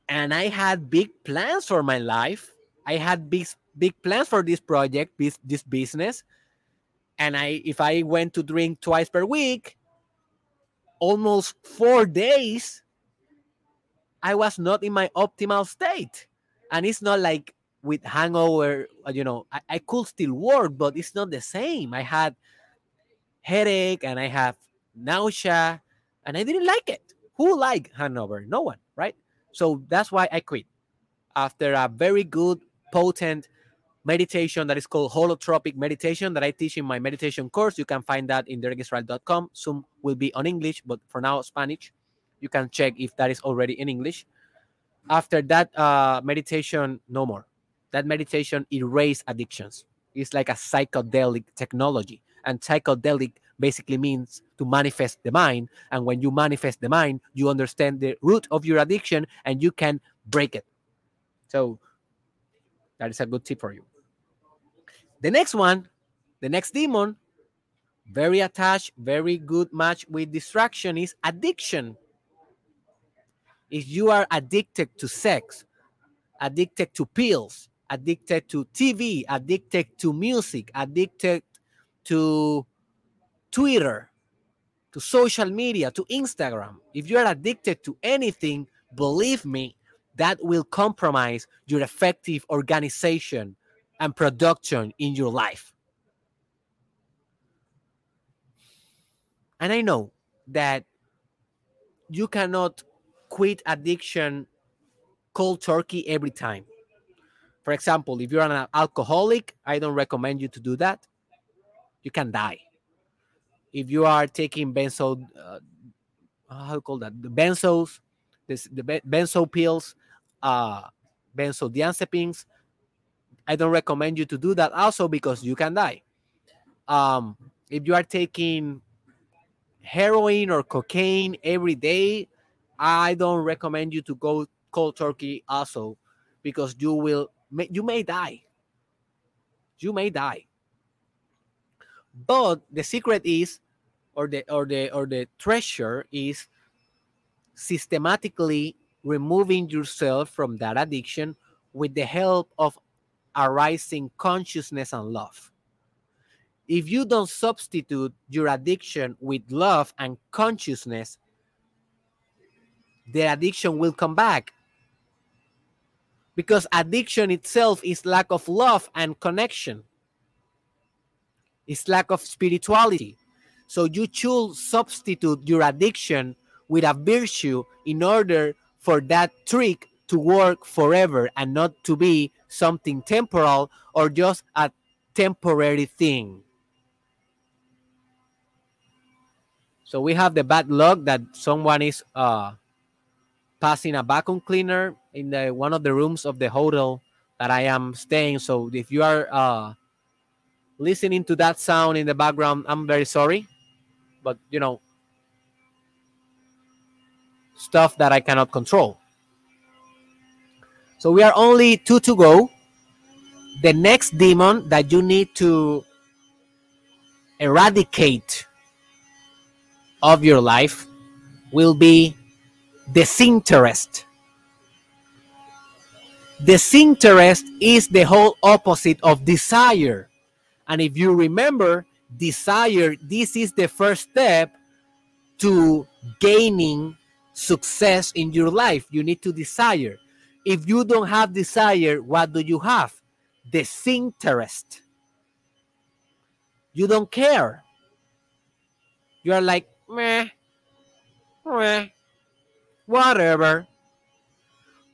And I had big plans for my life. I had big big plans for this project, this, this business. And I if I went to drink twice per week, almost 4 days I was not in my optimal state. And it's not like with hangover, uh, you know, I, I could still work, but it's not the same. I had headache and I have nausea and I didn't like it. Who like hangover? No one, right? So that's why I quit. After a very good, potent meditation that is called holotropic meditation that I teach in my meditation course. You can find that in derekisrael.com. Soon will be on English, but for now, Spanish. You can check if that is already in English. After that uh, meditation, no more. That meditation erase addictions. It's like a psychedelic technology, and psychedelic basically means to manifest the mind. And when you manifest the mind, you understand the root of your addiction and you can break it. So that is a good tip for you. The next one, the next demon, very attached, very good match with distraction is addiction. If you are addicted to sex, addicted to pills, addicted to TV, addicted to music, addicted to Twitter, to social media, to Instagram, if you are addicted to anything, believe me, that will compromise your effective organization and production in your life. And I know that you cannot quit addiction cold turkey every time. For example, if you're an alcoholic, I don't recommend you to do that. You can die if you are taking benzo, uh, how you call that? The benzos, this, the benzo pills, uh, benzodiazepines. I don't recommend you to do that also because you can die. Um, if you are taking heroin or cocaine every day, I don't recommend you to go cold turkey also because you will you may die. You may die. But the secret is, or the or the or the treasure is systematically removing yourself from that addiction with the help of arising consciousness and love. If you don't substitute your addiction with love and consciousness, the addiction will come back. Because addiction itself is lack of love and connection, it's lack of spirituality. So you should substitute your addiction with a virtue in order for that trick to work forever and not to be something temporal or just a temporary thing. So we have the bad luck that someone is uh, passing a vacuum cleaner in the one of the rooms of the hotel that I am staying. So if you are uh, listening to that sound in the background, I'm very sorry, but you know, stuff that I cannot control. So we are only two to go. The next demon that you need to eradicate of your life will be disinterest. Disinterest is the whole opposite of desire. And if you remember, desire, this is the first step to gaining success in your life. You need to desire. If you don't have desire, what do you have? Disinterest. You don't care. You are like, meh, meh, whatever.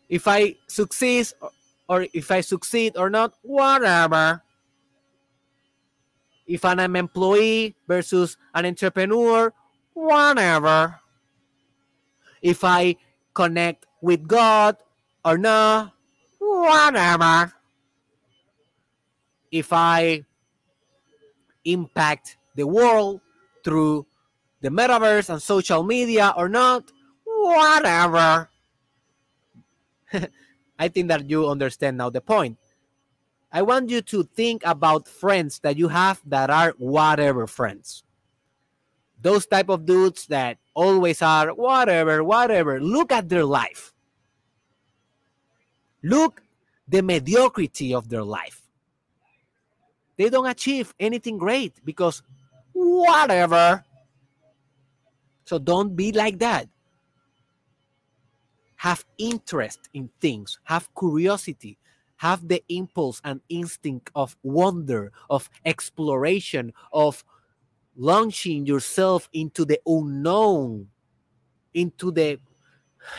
If I succeed or if I succeed or not, whatever. If I'm an employee versus an entrepreneur, whatever. If I connect with God or not, whatever. If I impact the world through the metaverse and social media or not, whatever. I think that you understand now the point. I want you to think about friends that you have that are whatever friends. Those type of dudes that always are whatever, whatever. Look at their life. Look the mediocrity of their life. They don't achieve anything great because whatever. So don't be like that have interest in things, have curiosity, have the impulse and instinct of wonder, of exploration, of launching yourself into the unknown, into the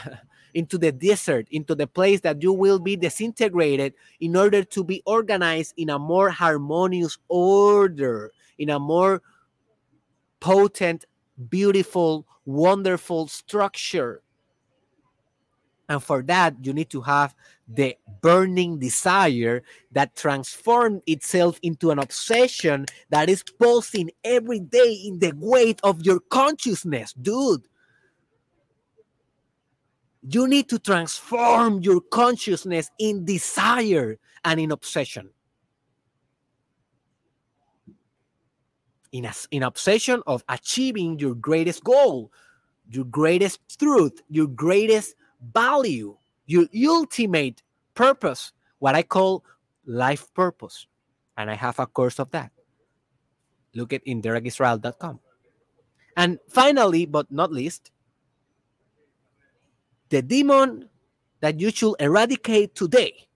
into the desert, into the place that you will be disintegrated in order to be organized in a more harmonious order, in a more potent, beautiful, wonderful structure. And for that, you need to have the burning desire that transforms itself into an obsession that is pulsing every day in the weight of your consciousness, dude. You need to transform your consciousness in desire and in obsession. In, a, in obsession of achieving your greatest goal, your greatest truth, your greatest value, your ultimate purpose, what I call life purpose. And I have a course of that. Look at indirectisrael.com. And finally, but not least, the demon that you should eradicate today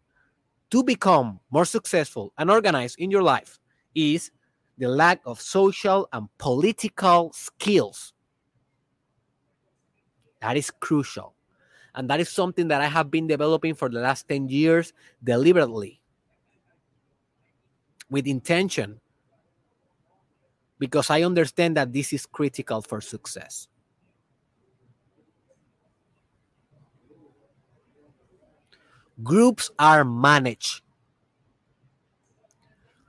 to become more successful and organized in your life is the lack of social and political skills. That is crucial. And that is something that I have been developing for the last 10 years deliberately with intention because I understand that this is critical for success. Groups are managed.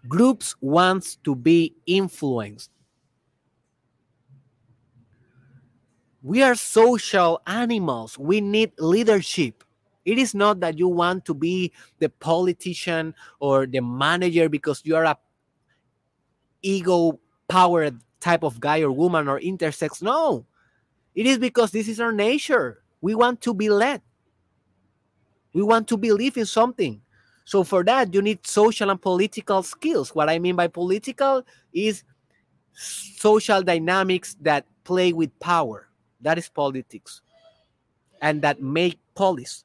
Groups wants to be influenced. We are social animals. We need leadership. It is not that you want to be the politician or the manager because you are a ego powered type of guy or woman or intersex. No, it is because this is our nature. We want to be led. We want to believe in something. So for that, you need social and political skills. What I mean by political is social dynamics that play with power. That is politics. And that make policy.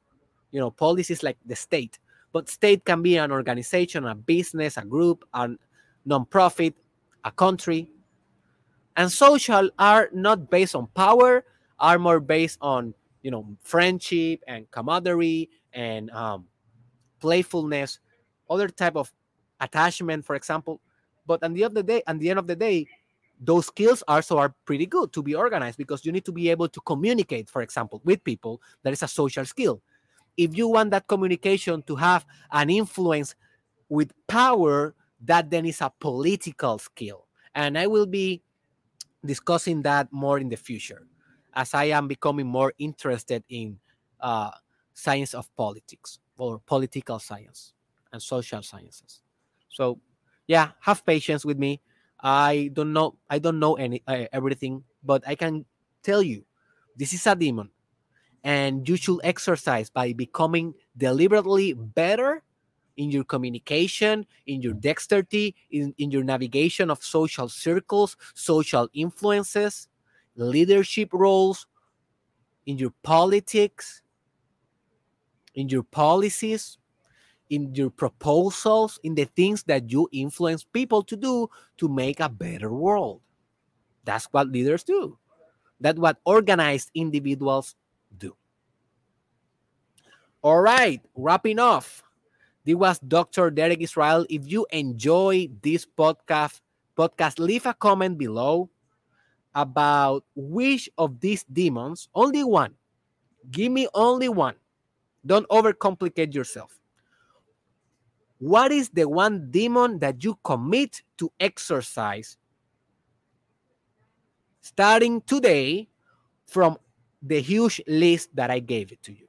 You know, policy is like the state. But state can be an organization, a business, a group, a nonprofit, a country. And social are not based on power, are more based on, you know, friendship and camaraderie and um, playfulness, other type of attachment, for example. But at the end of the day, at the end of the day, those skills also are pretty good to be organized because you need to be able to communicate, for example, with people. That is a social skill. If you want that communication to have an influence with power, that then is a political skill. And I will be discussing that more in the future as I am becoming more interested in uh, science of politics or political science and social sciences. So, yeah, have patience with me. I don't know. I don't know any uh, everything, but I can tell you, this is a demon, and you should exercise by becoming deliberately better in your communication, in your dexterity, in, in your navigation of social circles, social influences, leadership roles, in your politics, in your policies, in your proposals, in the things that you influence people to do to make a better world. That's what leaders do. That's what organized individuals do. All right, wrapping off. This was Dr. Derek Israel. If you enjoy this podcast, podcast, leave a comment below about which of these demons, only one. Give me only one don't overcomplicate yourself. What is the one demon that you commit to exercise starting today from the huge list that I gave it to you?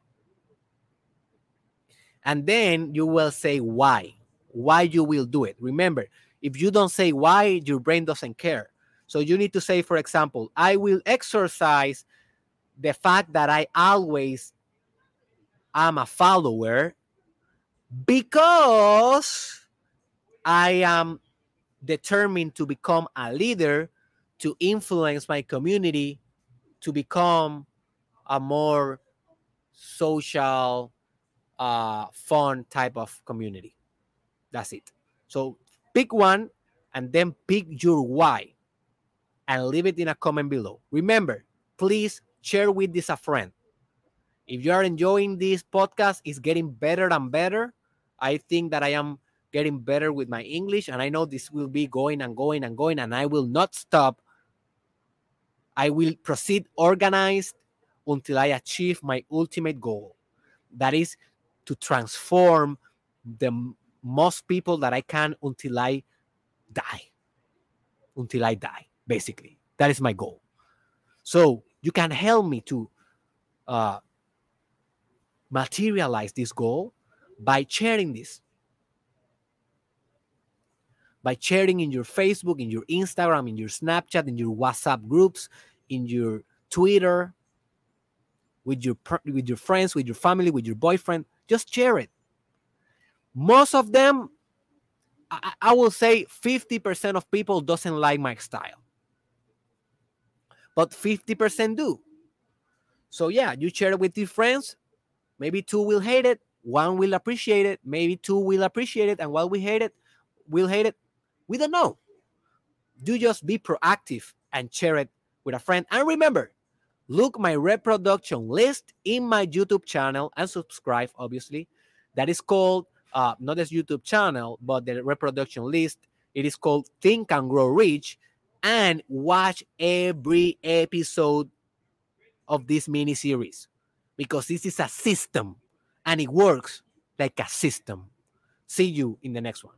And then you will say why, why you will do it. Remember, if you don't say why, your brain doesn't care. So you need to say, for example, I will exercise the fact that I always I'm a follower because I am determined to become a leader, to influence my community, to become a more social, uh, fun type of community. That's it. So pick one and then pick your why and leave it in a comment below. Remember, please share with this a friend. If you are enjoying this podcast, it's getting better and better. I think that I am getting better with my English, and I know this will be going and going and going, and I will not stop. I will proceed organized until I achieve my ultimate goal. That is to transform the most people that I can until I die. Until I die, basically. That is my goal. So you can help me to uh, materialize this goal by sharing this. By sharing in your Facebook, in your Instagram, in your Snapchat, in your WhatsApp groups, in your Twitter, with your with your friends, with your family, with your boyfriend, just share it. Most of them, I, I will say 50% of people doesn't like my style. But 50% do. So yeah, you share it with your friends, Maybe two will hate it, one will appreciate it, maybe two will appreciate it, and while we hate it, will hate it. We don't know. Do just be proactive and share it with a friend. And remember, look my reproduction list in my YouTube channel and subscribe, obviously. That is called uh, not as YouTube channel, but the reproduction list. It is called Think and Grow Rich. And watch every episode of this mini series because this is a system and it works like a system. See you in the next one.